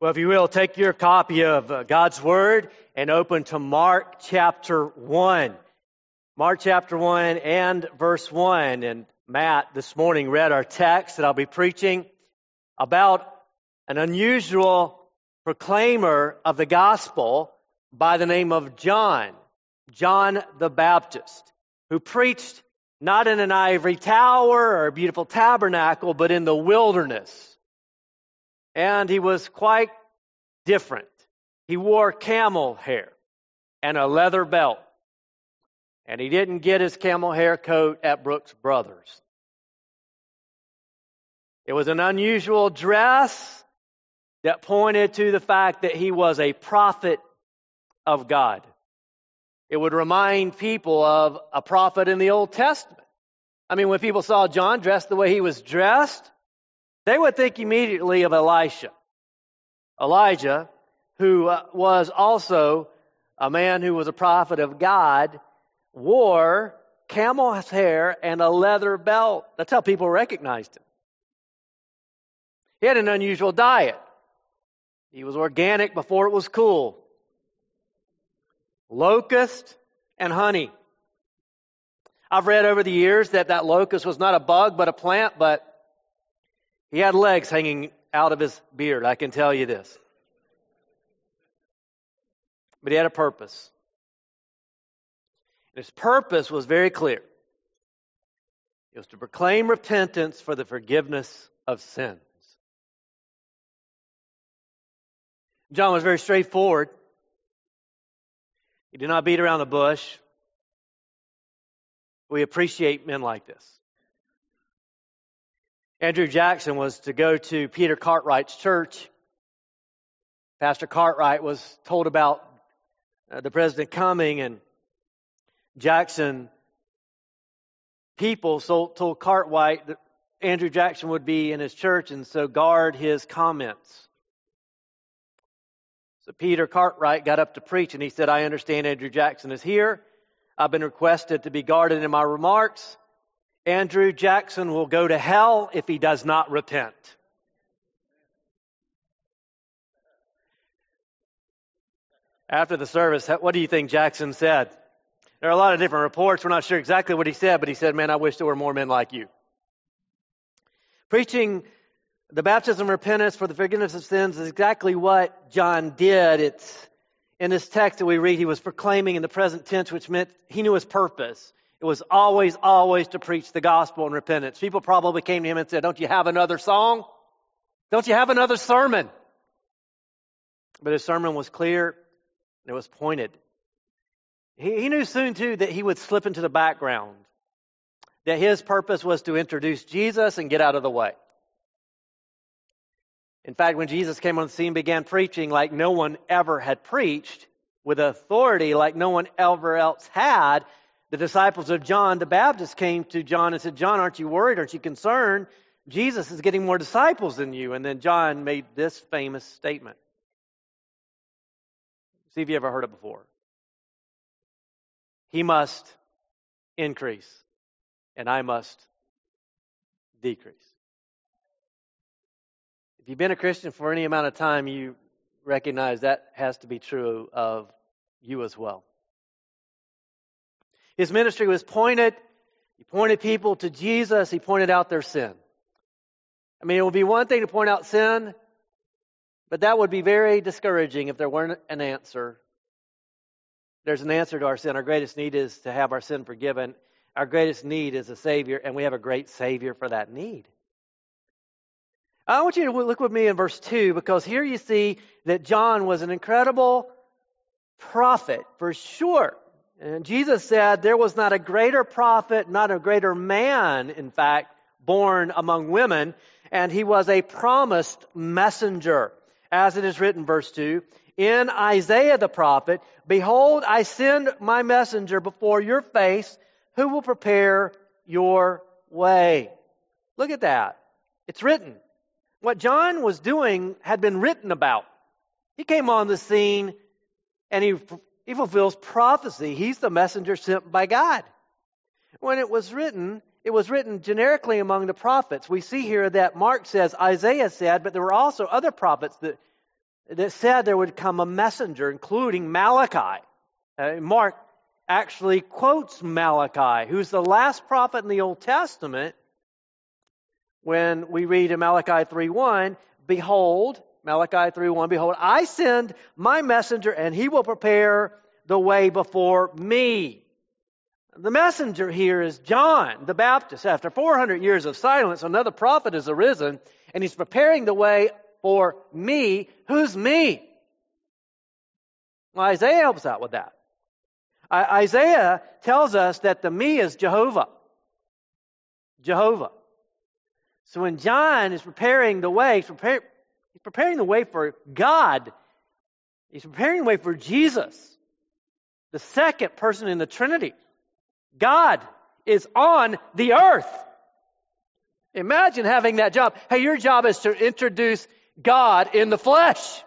Well, if you will, take your copy of uh, God's Word and open to Mark chapter 1. Mark chapter 1 and verse 1. And Matt this morning read our text that I'll be preaching about an unusual proclaimer of the gospel by the name of John, John the Baptist, who preached not in an ivory tower or a beautiful tabernacle, but in the wilderness and he was quite different. He wore camel hair and a leather belt. And he didn't get his camel hair coat at Brooks Brothers. It was an unusual dress that pointed to the fact that he was a prophet of God. It would remind people of a prophet in the Old Testament. I mean, when people saw John dressed the way he was dressed, they would think immediately of Elisha. Elijah, who uh, was also a man who was a prophet of God, wore camel's hair and a leather belt. That's how people recognized him. He had an unusual diet. He was organic before it was cool. Locust and honey. I've read over the years that that locust was not a bug but a plant, but he had legs hanging out of his beard, I can tell you this. But he had a purpose. And his purpose was very clear. It was to proclaim repentance for the forgiveness of sins. John was very straightforward. He did not beat around the bush. We appreciate men like this. Andrew Jackson was to go to Peter Cartwright's church. Pastor Cartwright was told about uh, the president coming, and Jackson people told, told Cartwright that Andrew Jackson would be in his church, and so guard his comments. So Peter Cartwright got up to preach, and he said, I understand Andrew Jackson is here. I've been requested to be guarded in my remarks. Andrew Jackson will go to hell if he does not repent. After the service, what do you think Jackson said? There are a lot of different reports. We're not sure exactly what he said, but he said, Man, I wish there were more men like you. Preaching the baptism of repentance for the forgiveness of sins is exactly what John did. It's in this text that we read, he was proclaiming in the present tense, which meant he knew his purpose. It was always, always to preach the gospel and repentance. People probably came to him and said, Don't you have another song? Don't you have another sermon? But his sermon was clear and it was pointed. He, he knew soon, too, that he would slip into the background, that his purpose was to introduce Jesus and get out of the way. In fact, when Jesus came on the scene and began preaching like no one ever had preached, with authority like no one ever else had, the disciples of John the Baptist came to John and said, John, aren't you worried? Aren't you concerned? Jesus is getting more disciples than you. And then John made this famous statement. See if you ever heard it before. He must increase, and I must decrease. If you've been a Christian for any amount of time, you recognize that has to be true of you as well. His ministry was pointed, he pointed people to Jesus, he pointed out their sin. I mean, it would be one thing to point out sin, but that would be very discouraging if there weren't an answer. There's an answer to our sin. Our greatest need is to have our sin forgiven. Our greatest need is a Savior, and we have a great Savior for that need. I want you to look with me in verse 2 because here you see that John was an incredible prophet for sure. And Jesus said there was not a greater prophet, not a greater man, in fact, born among women, and he was a promised messenger. As it is written, verse 2, in Isaiah the prophet, Behold, I send my messenger before your face, who will prepare your way. Look at that. It's written. What John was doing had been written about. He came on the scene and he he fulfills prophecy. He's the messenger sent by God. When it was written, it was written generically among the prophets. We see here that Mark says Isaiah said, but there were also other prophets that that said there would come a messenger, including Malachi. Uh, Mark actually quotes Malachi, who's the last prophet in the Old Testament. When we read in Malachi 3:1, behold, Malachi 3:1, behold, I send my messenger and he will prepare the way before me. The messenger here is John the Baptist. After 400 years of silence, another prophet has arisen and he's preparing the way for me. Who's me? Well, Isaiah helps out with that. Isaiah tells us that the me is Jehovah. Jehovah. So when John is preparing the way, he's, prepare, he's preparing the way for God. He's preparing the way for Jesus, the second person in the Trinity. God is on the earth. Imagine having that job. Hey, your job is to introduce God in the flesh.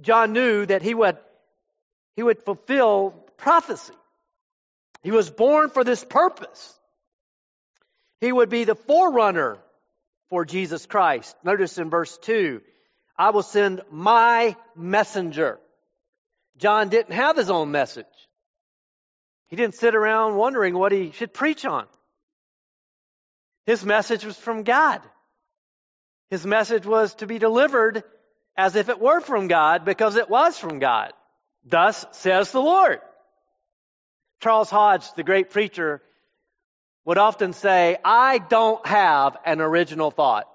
John knew that he would, he would fulfill prophecy. He was born for this purpose. He would be the forerunner for Jesus Christ. Notice in verse 2, I will send my messenger. John didn't have his own message. He didn't sit around wondering what he should preach on. His message was from God. His message was to be delivered as if it were from God because it was from God. Thus says the Lord. Charles Hodge, the great preacher, would often say, I don't have an original thought.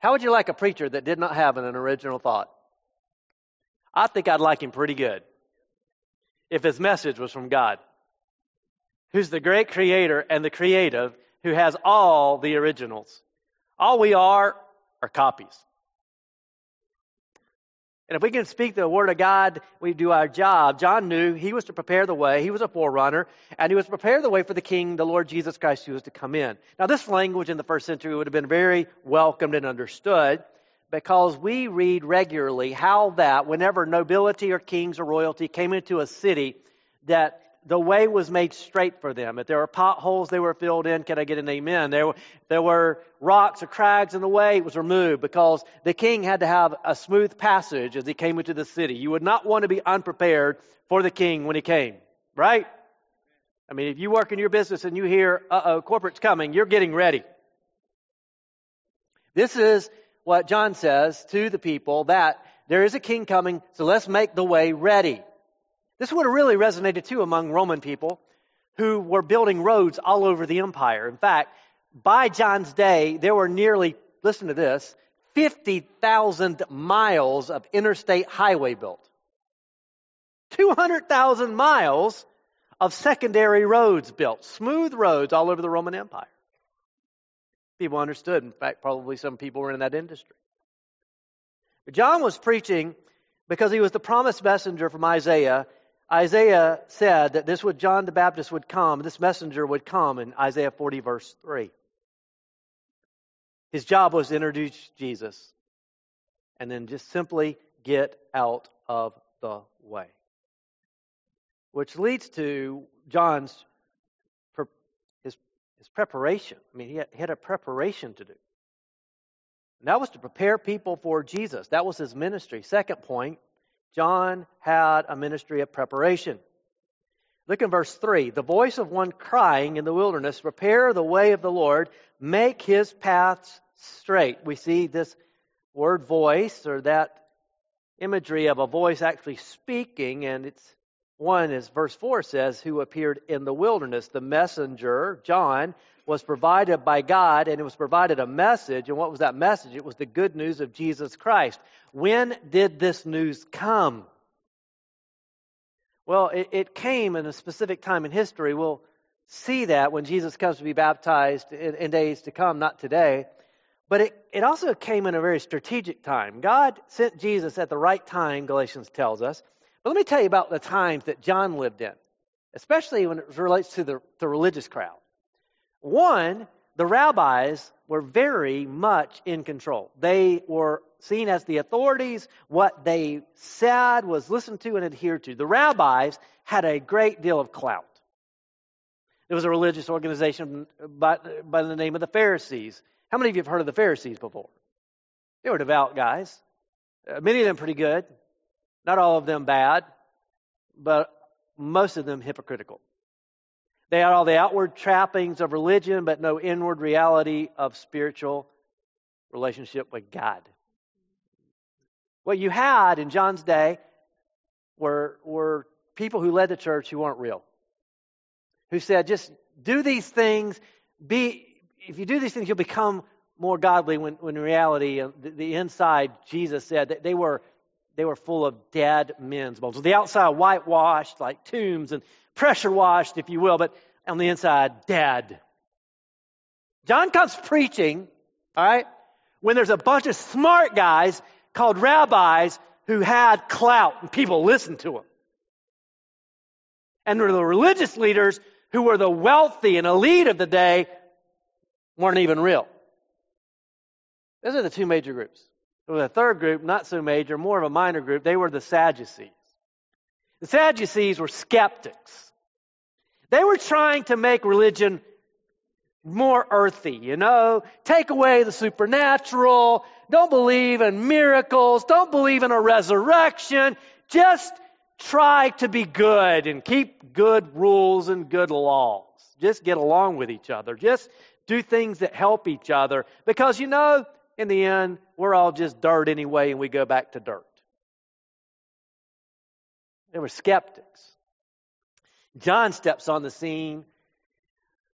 How would you like a preacher that did not have an original thought? I think I'd like him pretty good if his message was from God, who's the great creator and the creative, who has all the originals. All we are are copies. And if we can speak the word of God, we do our job. John knew he was to prepare the way. He was a forerunner, and he was to prepare the way for the King, the Lord Jesus Christ, who was to come in. Now, this language in the first century would have been very welcomed and understood because we read regularly how that whenever nobility or kings or royalty came into a city, that the way was made straight for them. If there were potholes, they were filled in. Can I get an amen? There, there were rocks or crags in the way, it was removed because the king had to have a smooth passage as he came into the city. You would not want to be unprepared for the king when he came, right? I mean, if you work in your business and you hear, uh oh, corporate's coming, you're getting ready. This is what John says to the people that there is a king coming, so let's make the way ready. This would have really resonated too among Roman people who were building roads all over the empire. In fact, by John's day, there were nearly, listen to this, 50,000 miles of interstate highway built. 200,000 miles of secondary roads built, smooth roads all over the Roman Empire. People understood. In fact, probably some people were in that industry. But John was preaching because he was the promised messenger from Isaiah. Isaiah said that this would John the Baptist would come, this messenger would come in Isaiah 40 verse 3. His job was to introduce Jesus and then just simply get out of the way. Which leads to John's his his preparation. I mean, he had, he had a preparation to do. And that was to prepare people for Jesus. That was his ministry. Second point, John had a ministry of preparation. Look in verse 3. The voice of one crying in the wilderness, Prepare the way of the Lord, make his paths straight. We see this word voice, or that imagery of a voice actually speaking, and it's one is verse 4 says, who appeared in the wilderness. The messenger, John, was provided by God and it was provided a message. And what was that message? It was the good news of Jesus Christ. When did this news come? Well, it, it came in a specific time in history. We'll see that when Jesus comes to be baptized in, in days to come, not today. But it, it also came in a very strategic time. God sent Jesus at the right time, Galatians tells us. But let me tell you about the times that John lived in, especially when it relates to the, the religious crowd. One, the rabbis were very much in control. They were seen as the authorities. What they said was listened to and adhered to. The rabbis had a great deal of clout. There was a religious organization by, by the name of the Pharisees. How many of you have heard of the Pharisees before? They were devout guys. Uh, many of them pretty good. Not all of them bad, but most of them hypocritical. They had all the outward trappings of religion, but no inward reality of spiritual relationship with God. What you had in John's day were, were people who led the church who weren't real, who said, just do these things, be, if you do these things, you'll become more godly when, when in reality, uh, the, the inside, Jesus said that they were, they were full of dead men's bones. The outside whitewashed like tombs and pressure washed, if you will, but on the inside, dead. John comes preaching, all right, when there's a bunch of smart guys called rabbis who had clout and people listened to him. And the religious leaders who were the wealthy and elite of the day weren't even real. Those are the two major groups. The third group, not so major, more of a minor group, they were the Sadducees. The Sadducees were skeptics. They were trying to make religion more earthy, you know, take away the supernatural, don't believe in miracles, don't believe in a resurrection, just try to be good and keep good rules and good laws. Just get along with each other. Just do things that help each other because you know, in the end, we're all just dirt anyway and we go back to dirt. They were skeptics. John steps on the scene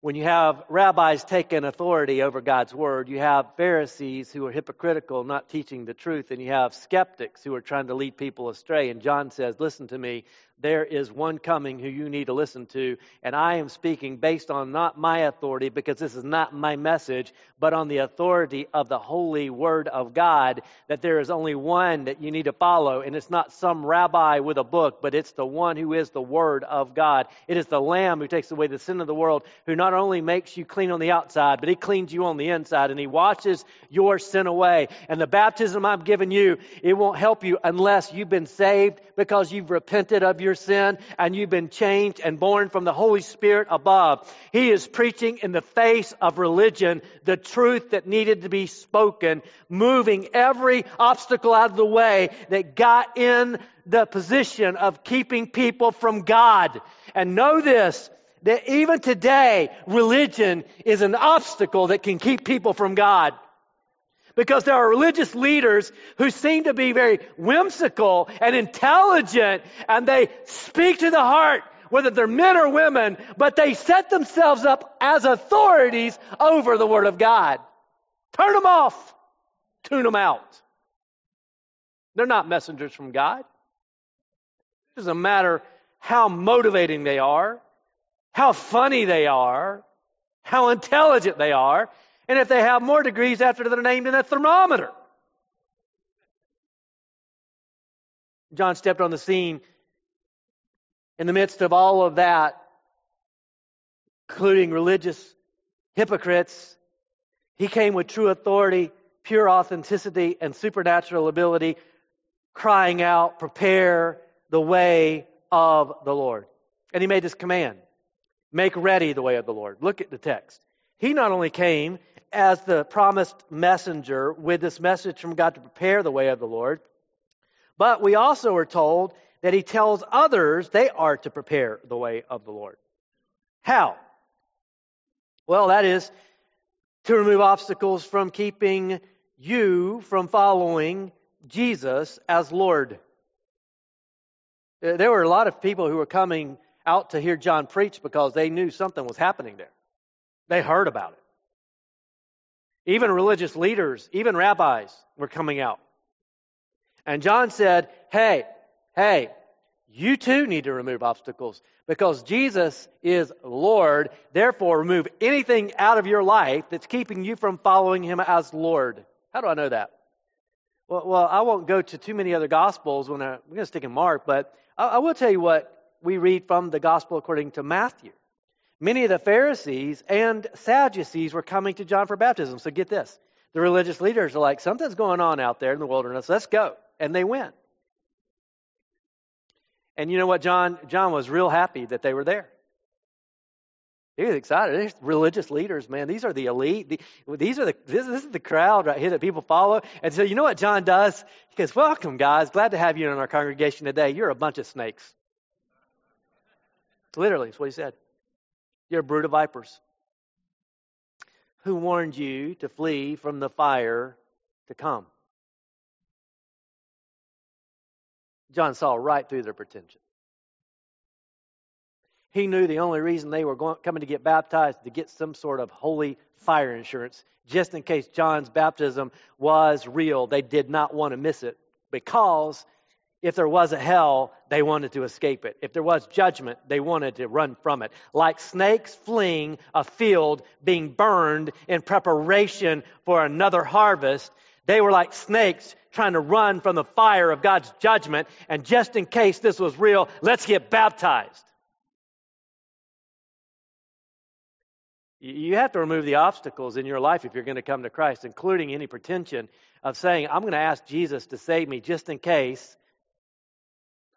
when you have rabbis taking authority over God's word, you have Pharisees who are hypocritical, not teaching the truth, and you have skeptics who are trying to lead people astray. And John says, Listen to me, there is one coming who you need to listen to, and I am speaking based on not my authority, because this is not my message, but on the authority of the holy word of God, that there is only one that you need to follow, and it's not some rabbi with a book, but it's the one who is the word of God. It is the Lamb who takes away the sin of the world, who not only makes you clean on the outside, but he cleans you on the inside, and he washes your sin away. And the baptism I'm giving you, it won't help you unless you've been saved because you've repented of your your sin and you've been changed and born from the Holy Spirit above. He is preaching in the face of religion the truth that needed to be spoken, moving every obstacle out of the way that got in the position of keeping people from God. And know this, that even today, religion is an obstacle that can keep people from God because there are religious leaders who seem to be very whimsical and intelligent and they speak to the heart, whether they're men or women, but they set themselves up as authorities over the Word of God. Turn them off. Tune them out. They're not messengers from God. It doesn't matter how motivating they are, how funny they are, how intelligent they are. And if they have more degrees after their name than a thermometer. John stepped on the scene in the midst of all of that, including religious hypocrites. He came with true authority, pure authenticity, and supernatural ability, crying out, Prepare the way of the Lord. And he made this command Make ready the way of the Lord. Look at the text. He not only came as the promised messenger with this message from God to prepare the way of the Lord. But we also are told that he tells others they are to prepare the way of the Lord. How? Well, that is to remove obstacles from keeping you from following Jesus as Lord. There were a lot of people who were coming out to hear John preach because they knew something was happening there. They heard about it. Even religious leaders, even rabbis were coming out. And John said, Hey, hey, you too need to remove obstacles because Jesus is Lord. Therefore, remove anything out of your life that's keeping you from following Him as Lord. How do I know that? Well, well I won't go to too many other Gospels when I, am going to stick in Mark, but I, I will tell you what we read from the Gospel according to Matthew. Many of the Pharisees and Sadducees were coming to John for baptism. So get this. The religious leaders are like, something's going on out there in the wilderness. Let's go. And they went. And you know what, John? John was real happy that they were there. He was excited. These religious leaders, man. These are the elite. The, these are the this, this, is the crowd right here that people follow. And so you know what John does? He goes, "Welcome, guys. Glad to have you in our congregation today. You're a bunch of snakes." Literally, that's what he said. You're a brood of vipers. Who warned you to flee from the fire to come? John saw right through their pretension. He knew the only reason they were going, coming to get baptized to get some sort of holy fire insurance, just in case John's baptism was real. They did not want to miss it because if there was a hell, they wanted to escape it. If there was judgment, they wanted to run from it. Like snakes fleeing a field being burned in preparation for another harvest, they were like snakes trying to run from the fire of God's judgment. And just in case this was real, let's get baptized. You have to remove the obstacles in your life if you're going to come to Christ, including any pretension of saying, I'm going to ask Jesus to save me just in case.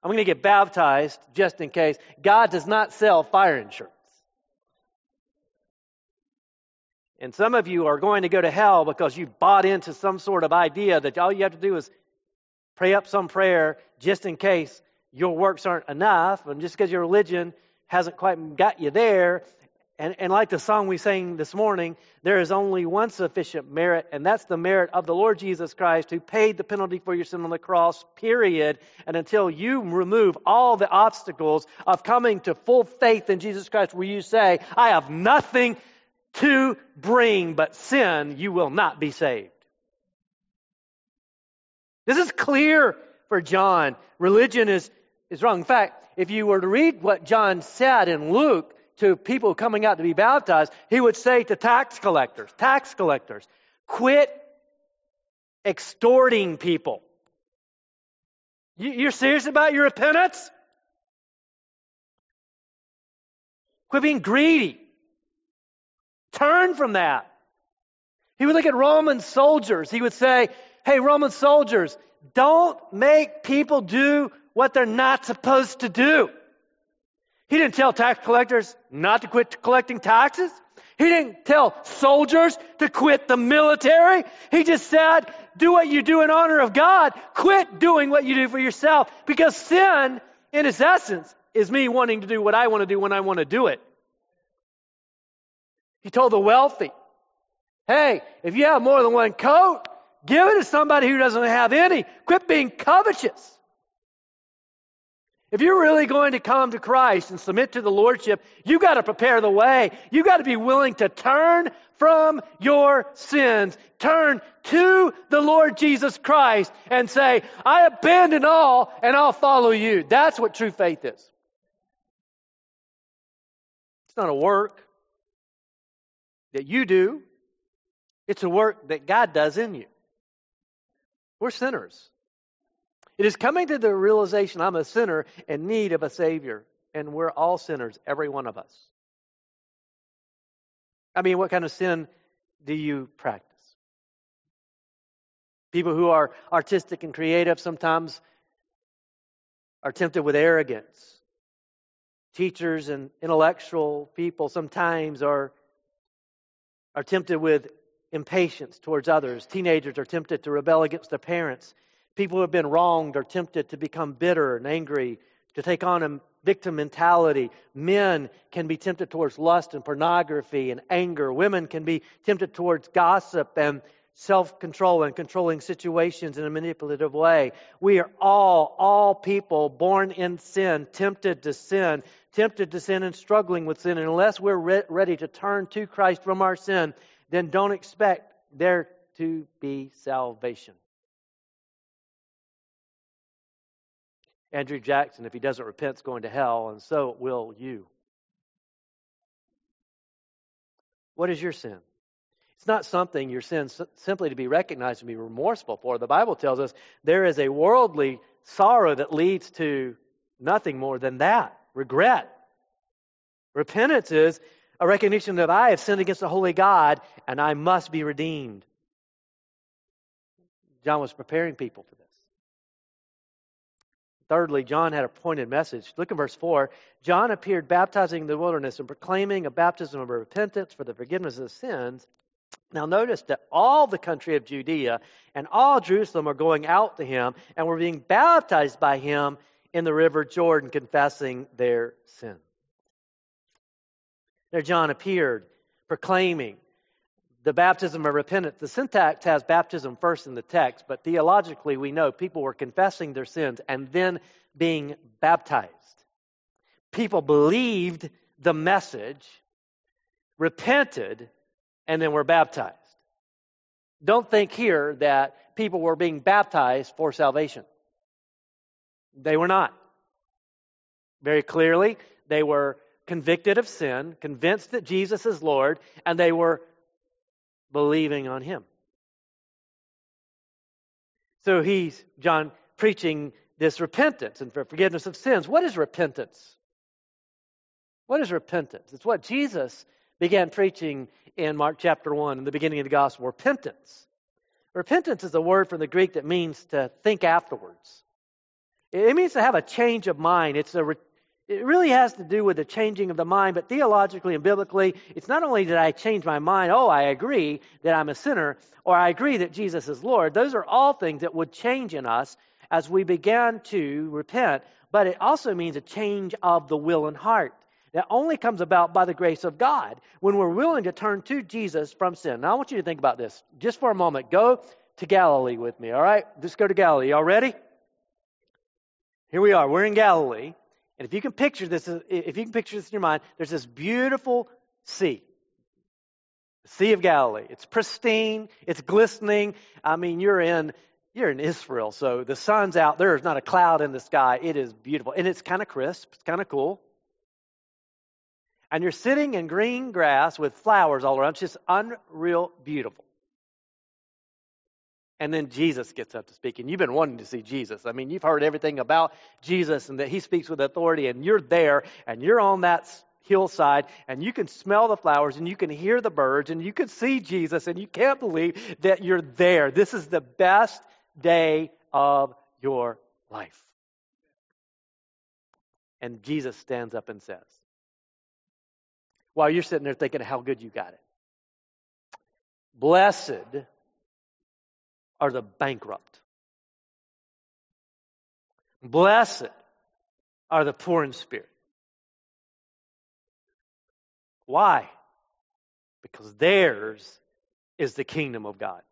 I'm going to get baptized just in case. God does not sell fire insurance. And some of you are going to go to hell because you've bought into some sort of idea that all you have to do is pray up some prayer just in case your works aren't enough, and just because your religion hasn't quite got you there, and, and like the song we sang this morning, there is only one sufficient merit, and that's the merit of the Lord Jesus Christ who paid the penalty for your sin on the cross, period. And until you remove all the obstacles of coming to full faith in Jesus Christ, where you say, I have nothing to bring but sin, you will not be saved. This is clear for John. Religion is, is wrong. In fact, if you were to read what John said in Luke, to people coming out to be baptized, he would say to tax collectors, tax collectors, quit extorting people. You're serious about your repentance? Quit being greedy. Turn from that. He would look at Roman soldiers. He would say, Hey, Roman soldiers, don't make people do what they're not supposed to do. He didn't tell tax collectors not to quit collecting taxes. He didn't tell soldiers to quit the military. He just said, do what you do in honor of God. Quit doing what you do for yourself. Because sin, in its essence, is me wanting to do what I want to do when I want to do it. He told the wealthy, hey, if you have more than one coat, give it to somebody who doesn't have any. Quit being covetous. If you're really going to come to Christ and submit to the Lordship, you got to prepare the way. You got to be willing to turn from your sins, turn to the Lord Jesus Christ and say, I abandon all and I'll follow you. That's what true faith is. It's not a work that you do. It's a work that God does in you. We're sinners. It is coming to the realization I'm a sinner in need of a Savior. And we're all sinners, every one of us. I mean, what kind of sin do you practice? People who are artistic and creative sometimes are tempted with arrogance. Teachers and intellectual people sometimes are, are tempted with impatience towards others. Teenagers are tempted to rebel against their parents. People who have been wronged are tempted to become bitter and angry, to take on a victim mentality. Men can be tempted towards lust and pornography and anger. Women can be tempted towards gossip and self control and controlling situations in a manipulative way. We are all, all people born in sin, tempted to sin, tempted to sin and struggling with sin. And unless we're re- ready to turn to Christ from our sin, then don't expect there to be salvation. Andrew Jackson, if he doesn't repent, is going to hell, and so will you. What is your sin? It's not something your sin simply to be recognized and be remorseful for. The Bible tells us there is a worldly sorrow that leads to nothing more than that regret. Repentance is a recognition that I have sinned against the holy God and I must be redeemed. John was preparing people for this. Thirdly, John had a pointed message. Look at verse 4. John appeared baptizing in the wilderness and proclaiming a baptism of repentance for the forgiveness of sins. Now, notice that all the country of Judea and all Jerusalem are going out to him and were being baptized by him in the river Jordan, confessing their sin. There, John appeared proclaiming the baptism of repentance. The syntax has baptism first in the text, but theologically, we know people were confessing their sins and then being baptized. People believed the message, repented, and then were baptized. Don't think here that people were being baptized for salvation. They were not. Very clearly, they were convicted of sin, convinced that Jesus is Lord, and they were believing on him. So he's, John, preaching this repentance and for forgiveness of sins. What is repentance? What is repentance? It's what Jesus began preaching in Mark chapter 1 in the beginning of the gospel repentance. Repentance is a word from the Greek that means to think afterwards. It means to have a change of mind. It's a, it really has to do with the changing of the mind, but theologically and biblically, it's not only that I change my mind, oh, I agree that I'm a sinner, or I agree that Jesus is Lord. Those are all things that would change in us as we began to repent, but it also means a change of the will and heart. That only comes about by the grace of God when we're willing to turn to Jesus from sin. Now, I want you to think about this just for a moment. Go to Galilee with me, all right? Just go to Galilee. Y'all ready? Here we are. We're in Galilee. And if you can picture this, uh, if you can picture this in your mind, there's this beautiful sea. The Sea of Galilee. It's pristine, it's glistening. I mean, you're in you're in Israel, so the sun's out. There's not a cloud in the sky. It is beautiful. And it's kind of crisp. It's kind of cool. And you're sitting in green grass with flowers all around. It's just unreal beautiful. And then Jesus gets up to speak, and you've been wanting to see Jesus. I mean, you've heard everything about Jesus and that he speaks with authority, and you're there, and you're on that hillside, and you can smell the flowers, and you can hear the birds, and you can see Jesus, and you can't believe that you're there. This is the best day of your life. And Jesus stands up and says, while you're sitting there thinking how good you got it, Blessed are the bankrupt. Blessed are the poor in spirit. Why? Because theirs is the kingdom of God.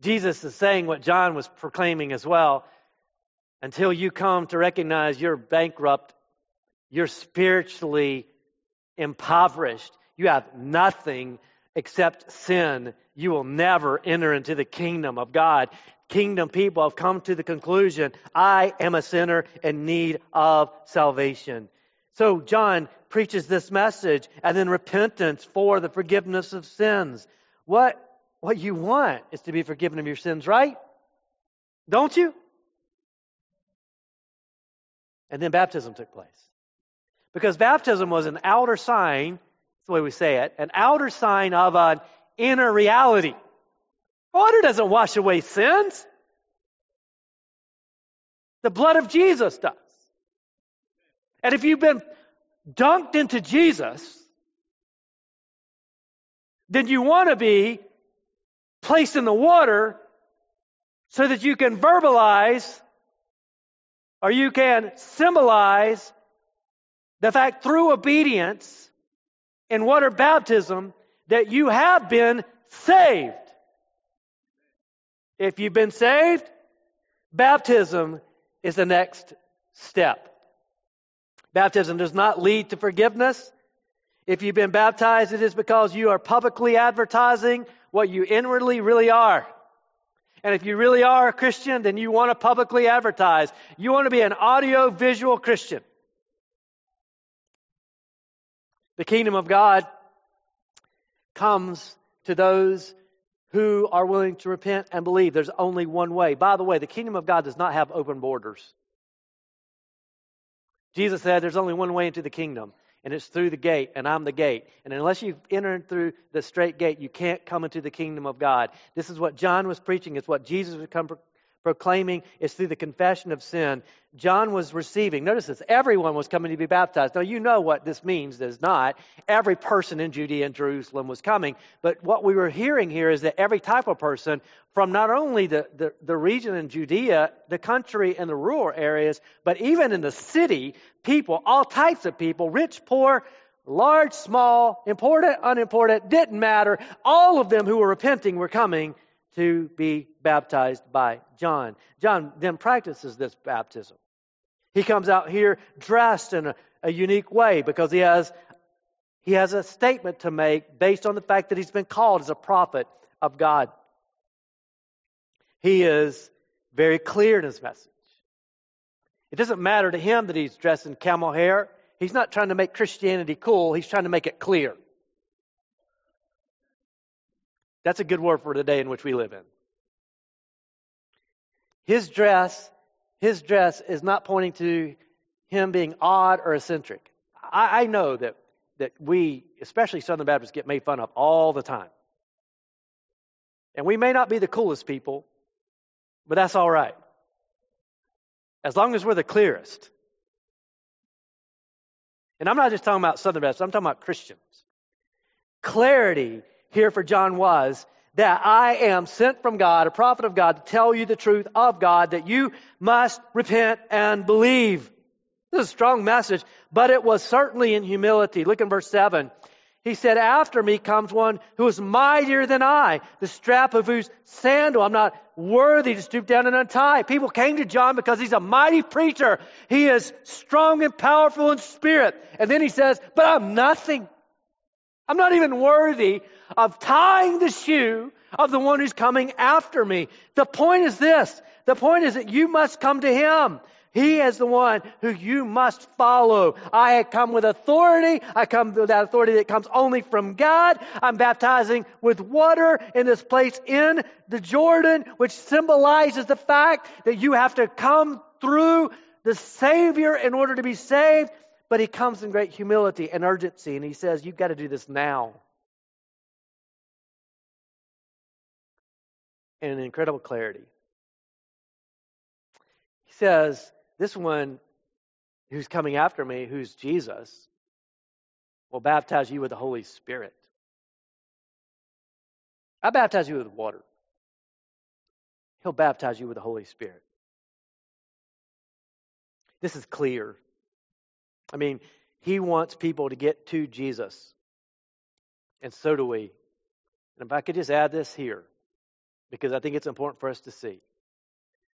Jesus is saying what John was proclaiming as well. Until you come to recognize you're bankrupt, you're spiritually impoverished, you have nothing except sin, you will never enter into the kingdom of God. Kingdom people have come to the conclusion I am a sinner in need of salvation. So John preaches this message and then repentance for the forgiveness of sins. What, what you want is to be forgiven of your sins, right? Don't you? And then baptism took place. Because baptism was an outer sign that's the way we say it, an outer sign of an inner reality. Water doesn't wash away sins. The blood of Jesus does. And if you've been dunked into Jesus, then you want to be placed in the water so that you can verbalize or you can symbolize the fact through obedience in water baptism that you have been saved. If you've been saved, baptism is the next step. Baptism does not lead to forgiveness. If you've been baptized, it is because you are publicly advertising what you inwardly really are. And if you really are a Christian, then you want to publicly advertise. You want to be an audio visual Christian. The kingdom of God comes to those who are willing to repent and believe. There's only one way. By the way, the kingdom of God does not have open borders. Jesus said there's only one way into the kingdom, and it's through the gate, and I'm the gate. And unless you've entered through the straight gate, you can't come into the kingdom of God. This is what John was preaching. It's what Jesus was come proclaiming is through the confession of sin. John was receiving, notice this, everyone was coming to be baptized. Now, you know what this means, does not. Every person in Judea and Jerusalem was coming. But what we were hearing here is that every type of person from not only the, the, the region in Judea, the country, and the rural areas, but even in the city, people, all types of people, rich, poor, large, small, important, unimportant, didn't matter. All of them who were repenting were coming to be baptized by John. John then practices this baptism. He comes out here dressed in a, a unique way because he has, he has a statement to make based on the fact that he's been called as a prophet of God. He is very clear in his message. It doesn't matter to him that he's dressed in camel hair. He's not trying to make Christianity cool, he's trying to make it clear. That's a good word for the day in which we live in. His dress, his dress is not pointing to him being odd or eccentric. I, I know that, that we, especially Southern Baptists, get made fun of all the time. And we may not be the coolest people, but that's all right. As long as we're the clearest. And I'm not just talking about Southern Baptists, I'm talking about Christians. Clarity here for John was that I am sent from God, a prophet of God, to tell you the truth of God, that you must repent and believe. This is a strong message, but it was certainly in humility. Look in verse 7. He said, After me comes one who is mightier than I, the strap of whose sandal I'm not worthy to stoop down and untie. People came to John because he's a mighty preacher. He is strong and powerful in spirit. And then he says, But I'm nothing. I'm not even worthy of tying the shoe of the one who's coming after me. The point is this. The point is that you must come to him. He is the one who you must follow. I come with authority. I come with that authority that comes only from God. I'm baptizing with water in this place in the Jordan, which symbolizes the fact that you have to come through the Savior in order to be saved. But he comes in great humility and urgency, and he says, You've got to do this now. And an incredible clarity. He says, This one who's coming after me, who's Jesus, will baptize you with the Holy Spirit. I baptize you with water. He'll baptize you with the Holy Spirit. This is clear. I mean, he wants people to get to Jesus. And so do we. And if I could just add this here, because I think it's important for us to see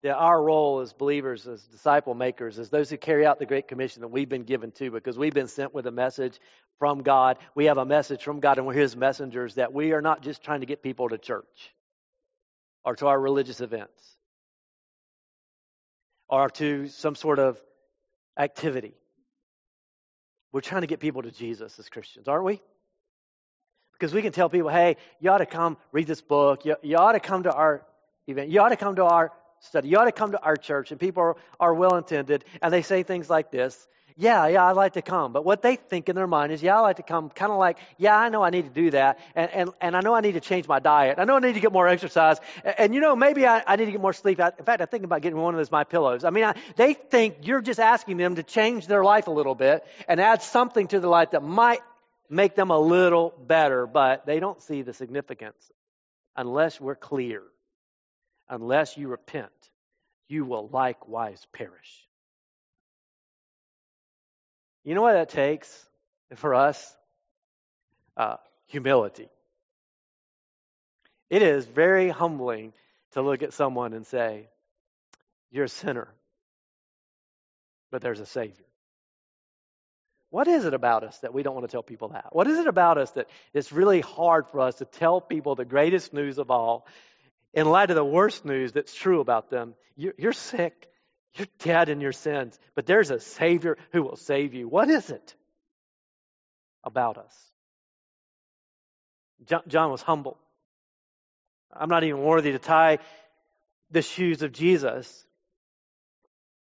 that our role as believers, as disciple makers, as those who carry out the Great Commission that we've been given to, because we've been sent with a message from God. We have a message from God, and we're His messengers, that we are not just trying to get people to church or to our religious events or to some sort of activity. We're trying to get people to Jesus as Christians, aren't we? Because we can tell people, hey, you ought to come read this book. You, you ought to come to our event. You ought to come to our study. You ought to come to our church. And people are, are well intended. And they say things like this yeah, yeah, I'd like to come. But what they think in their mind is, yeah, I'd like to come, kind of like, yeah, I know I need to do that. And, and, and I know I need to change my diet. I know I need to get more exercise. And, and you know, maybe I, I, need to get more sleep. I, in fact, I think about getting one of those My Pillows. I mean, I, they think you're just asking them to change their life a little bit and add something to their life that might make them a little better, but they don't see the significance unless we're clear. Unless you repent, you will likewise perish. You know what that takes for us? Uh, humility. It is very humbling to look at someone and say, You're a sinner, but there's a Savior. What is it about us that we don't want to tell people that? What is it about us that it's really hard for us to tell people the greatest news of all in light of the worst news that's true about them? You're, sick. You're dead in your sins, but there's a Savior who will save you. What is it about us? John was humble. I'm not even worthy to tie the shoes of Jesus.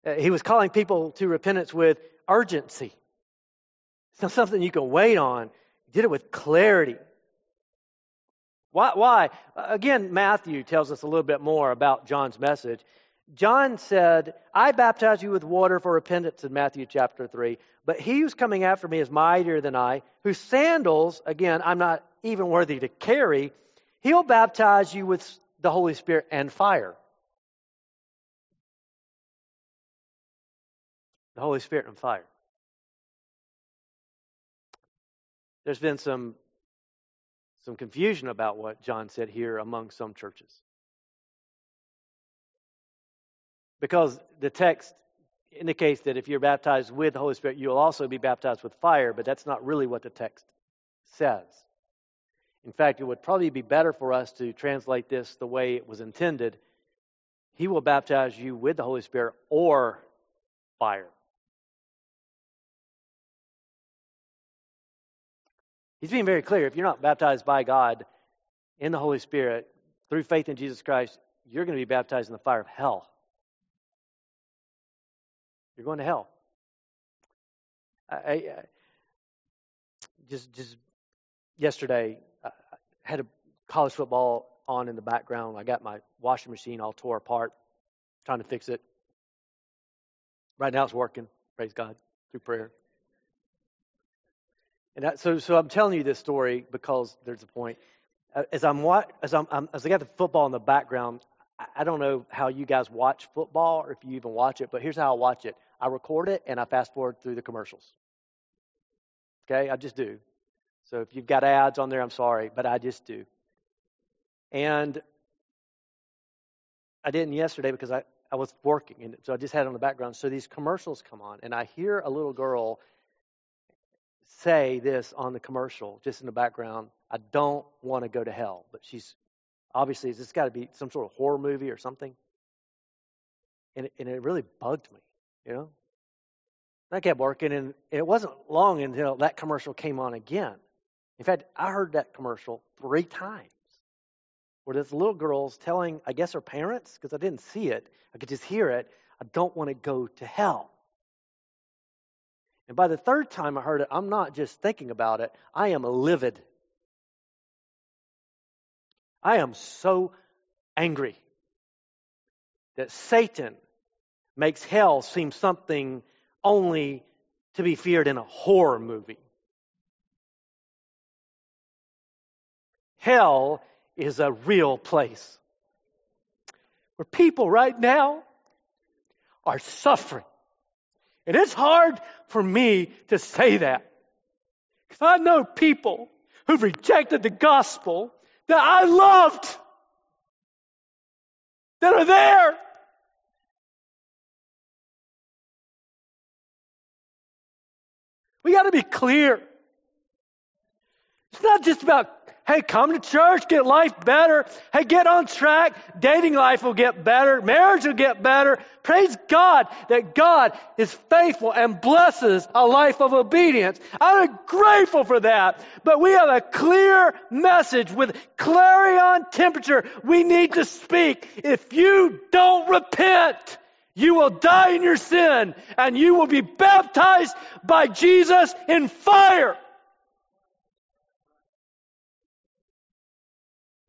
Uh, he was calling people to repentance with urgency. It's not something you can wait on. He did it with clarity. Why? why? Again, Matthew tells us a little bit more about John's message. John said, I baptize you with water for repentance in Matthew chapter 3, but he who's coming after me is mightier than I, whose sandals, again, I'm not even worthy to carry. He'll baptize you with the Holy Spirit and fire. The Holy Spirit and fire. There's been some some confusion about what John said here among some churches. Because the text indicates that if you're baptized with the Holy Spirit, you'll also be baptized with fire, but that's not really what the text says. In fact, it would probably be better for us to translate this the way it was intended. He will baptize you with the Holy Spirit or fire. He's being very clear. If you're not baptized by God in the Holy Spirit through faith in Jesus Christ, you're going to be baptized in the fire of hell. You're going to hell. I, I, just just yesterday, I had a college football on in the background. I got my washing machine all tore apart, trying to fix it. Right now, it's working. Praise God through prayer. And that, so, so I'm telling you this story because there's a point. Uh, as I'm, as I'm, I'm as I got the football in the background, I don't know how you guys watch football or if you even watch it, but here's how I watch it. I record it and I fast forward through the commercials. Okay, I just do. So if you've got ads on there, I'm sorry, but I just do. And I didn't yesterday because I, I was working, and so I just had it on the background. So these commercials come on, and I hear a little girl say this on the commercial, just in the background. I don't want to go to hell. But she's obviously, this got to be some sort of horror movie or something. And it, and it really bugged me, you know? I kept working, and it wasn't long until that commercial came on again. In fact, I heard that commercial three times where this little girl's telling, I guess, her parents, because I didn't see it, I could just hear it, I don't want to go to hell. And by the third time I heard it, I'm not just thinking about it, I am livid. I am so angry that Satan makes hell seem something only to be feared in a horror movie. Hell is a real place where people right now are suffering and it's hard for me to say that. Because I know people who've rejected the gospel that I loved that are there. We got to be clear. It's not just about Hey, come to church, get life better. Hey, get on track. Dating life will get better. Marriage will get better. Praise God that God is faithful and blesses a life of obedience. I'm grateful for that. But we have a clear message with clarion temperature we need to speak. If you don't repent, you will die in your sin and you will be baptized by Jesus in fire.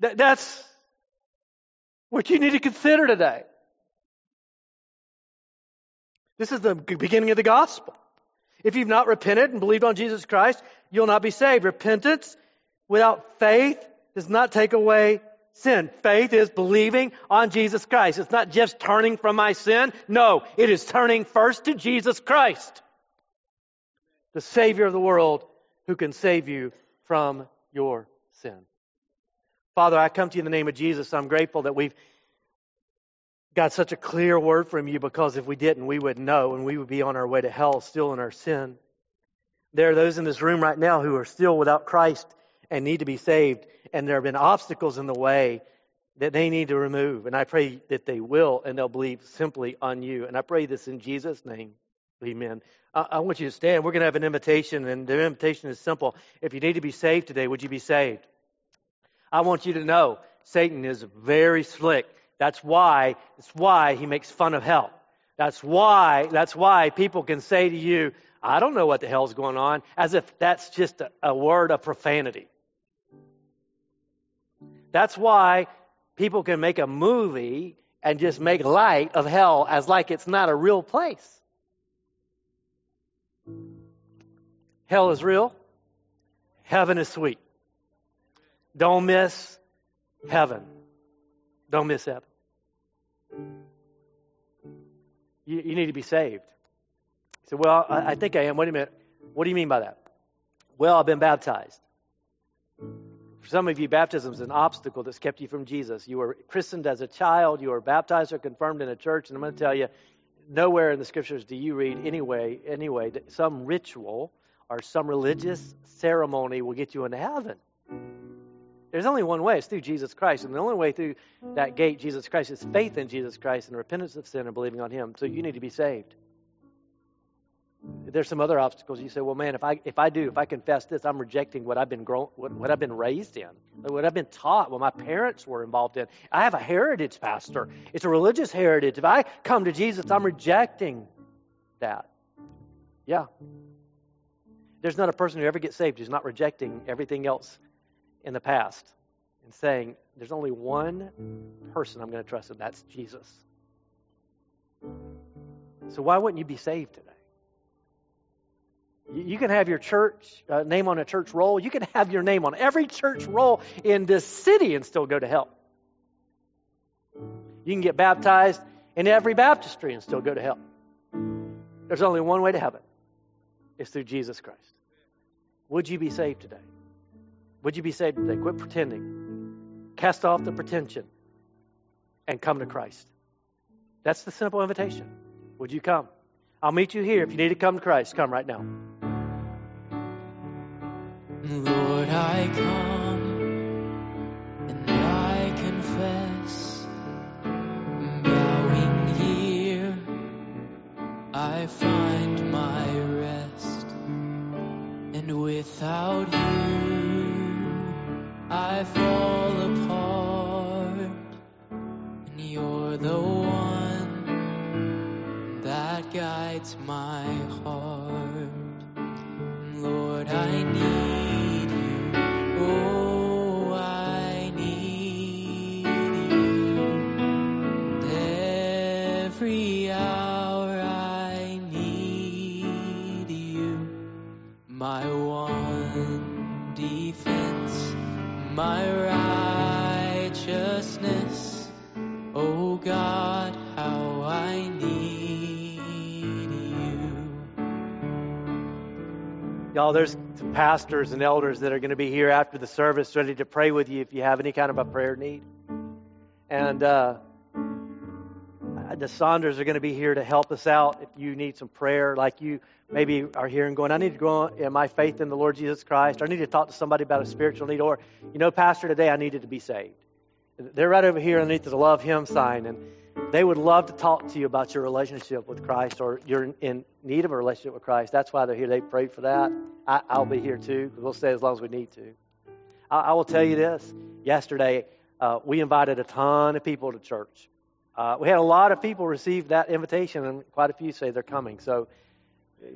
That, that's what you need to consider today. This is the beginning of the gospel. If you've not repented and believed on Jesus Christ, you'll not be saved. Repentance without faith does not take away sin. Faith is believing on Jesus Christ. It's not just turning from my sin. No, it is turning first to Jesus Christ, the Savior of the world who can save you from your sin. Father, I come to you in the name of Jesus. I'm grateful that we've got such a clear word from you because if we didn't, we would know and we would be on our way to hell still in our sin. There are those in this room right now who are still without Christ and need to be saved, and there have been obstacles in the way that they need to remove. And I pray that they will and they'll believe simply on you. And I pray this in Jesus' name. Amen. I, I want you to stand. We're going to have an invitation, and the invitation is simple. If you need to be saved today, would you be saved? I want you to know Satan is very slick. That's why, that's why he makes fun of hell. That's why, that's why people can say to you, I don't know what the hell's going on, as if that's just a, a word of profanity. That's why people can make a movie and just make light of hell as like it's not a real place. Hell is real. Heaven is sweet. Don't miss heaven. Don't miss heaven. You, you need to be saved. He said, well, I, I think I am. Wait a minute. What do you mean by that? Well, I've been baptized. For some of you, baptism is an obstacle that's kept you from Jesus. You were christened as a child, you were baptized or confirmed in a church, and I'm going to tell you, nowhere in the scriptures do you read anyway, anyway, that some ritual or some religious ceremony will get you into heaven. There's only one way, it's through Jesus Christ. And the only way through that gate, Jesus Christ, is faith in Jesus Christ and repentance of sin and believing on Him. So you need to be saved. There's some other obstacles. You say, well, man, if I if I do, if I confess this, I'm rejecting what I've been grown, what, what I've been raised in, what I've been taught, what my parents were involved in. I have a heritage, pastor. It's a religious heritage. If I come to Jesus, I'm rejecting that. Yeah. There's not a person who ever gets saved who's not rejecting everything else in the past and saying, there's only one person I'm going to trust, and that's Jesus. So why wouldn't you be saved today? You can have your church uh, name on a church roll. You can have your name on every church roll in this city and still go to hell. You can get baptized in every baptistry and still go to hell. There's only one way to heaven. It's through Jesus Christ. Would you be saved today? Would you be saved today? Quit pretending. Cast off the pretension and come to Christ. That's the simple invitation. Would you come? I'll meet you here. If you need to come to Christ, come right now. Lord, I come and I confess, bowing here, I find my rest, and without you, I fall apart, and you're the one that guides my heart. Lord, I need Y'all, there's some pastors and elders that are going to be here after the service ready to pray with you if you have any kind of a prayer need. And uh, the Saunders are going to be here to help us out if you need some prayer, like you maybe are here and going, I need to grow in my faith in the Lord Jesus Christ, or I need to talk to somebody about a spiritual need, or, you know, Pastor, today I needed to be saved. They're right over here underneath the Love Him sign, and they would love to talk to you about your relationship with Christ or you're in need of a relationship with Christ. That's why they're here. They prayed for that. I, I'll be here too. We'll stay as long as we need to. I, I will tell you this. Yesterday, uh, we invited a ton of people to church. Uh, we had a lot of people receive that invitation, and quite a few say they're coming. So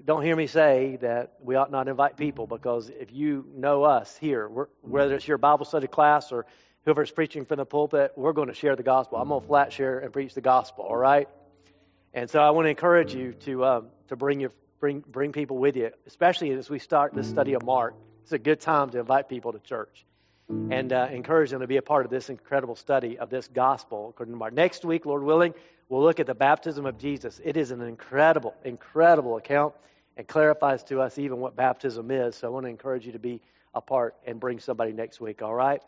don't hear me say that we ought not invite people because if you know us here, whether it's your Bible study class or whoever's preaching from the pulpit, we're going to share the gospel. I'm going to flat share and preach the gospel, all right? And so I want to encourage you to, um, to bring, your, bring, bring people with you, especially as we start this study of Mark. It's a good time to invite people to church and uh, encourage them to be a part of this incredible study of this gospel according to Mark. Next week, Lord willing, we'll look at the baptism of Jesus. It is an incredible, incredible account and clarifies to us even what baptism is. So I want to encourage you to be a part and bring somebody next week, all right?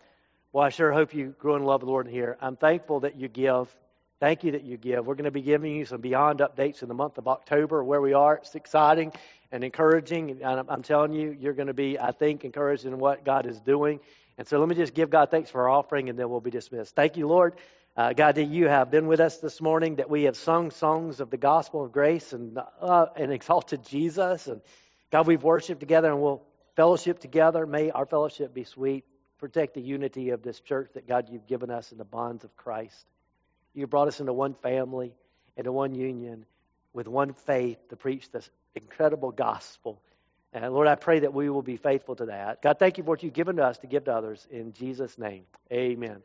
Well, I sure hope you grow in love of the Lord here. I'm thankful that you give. Thank you that you give. We're going to be giving you some beyond updates in the month of October where we are. It's exciting and encouraging. And I'm, I'm telling you, you're going to be, I think, encouraged in what God is doing. And so let me just give God thanks for our offering and then we'll be dismissed. Thank you, Lord. Uh, God, that you have been with us this morning, that we have sung songs of the gospel of grace and, uh, and exalted Jesus. And God, we've worshiped together and we'll fellowship together. May our fellowship be sweet. Protect the unity of this church that, God, you've given us in the bonds of Christ. You brought us into one family, into one union, with one faith to preach this incredible gospel And Lord, I pray that we will be faithful to that. God, thank you for what you've given to us to give to others. In Jesus' name, amen.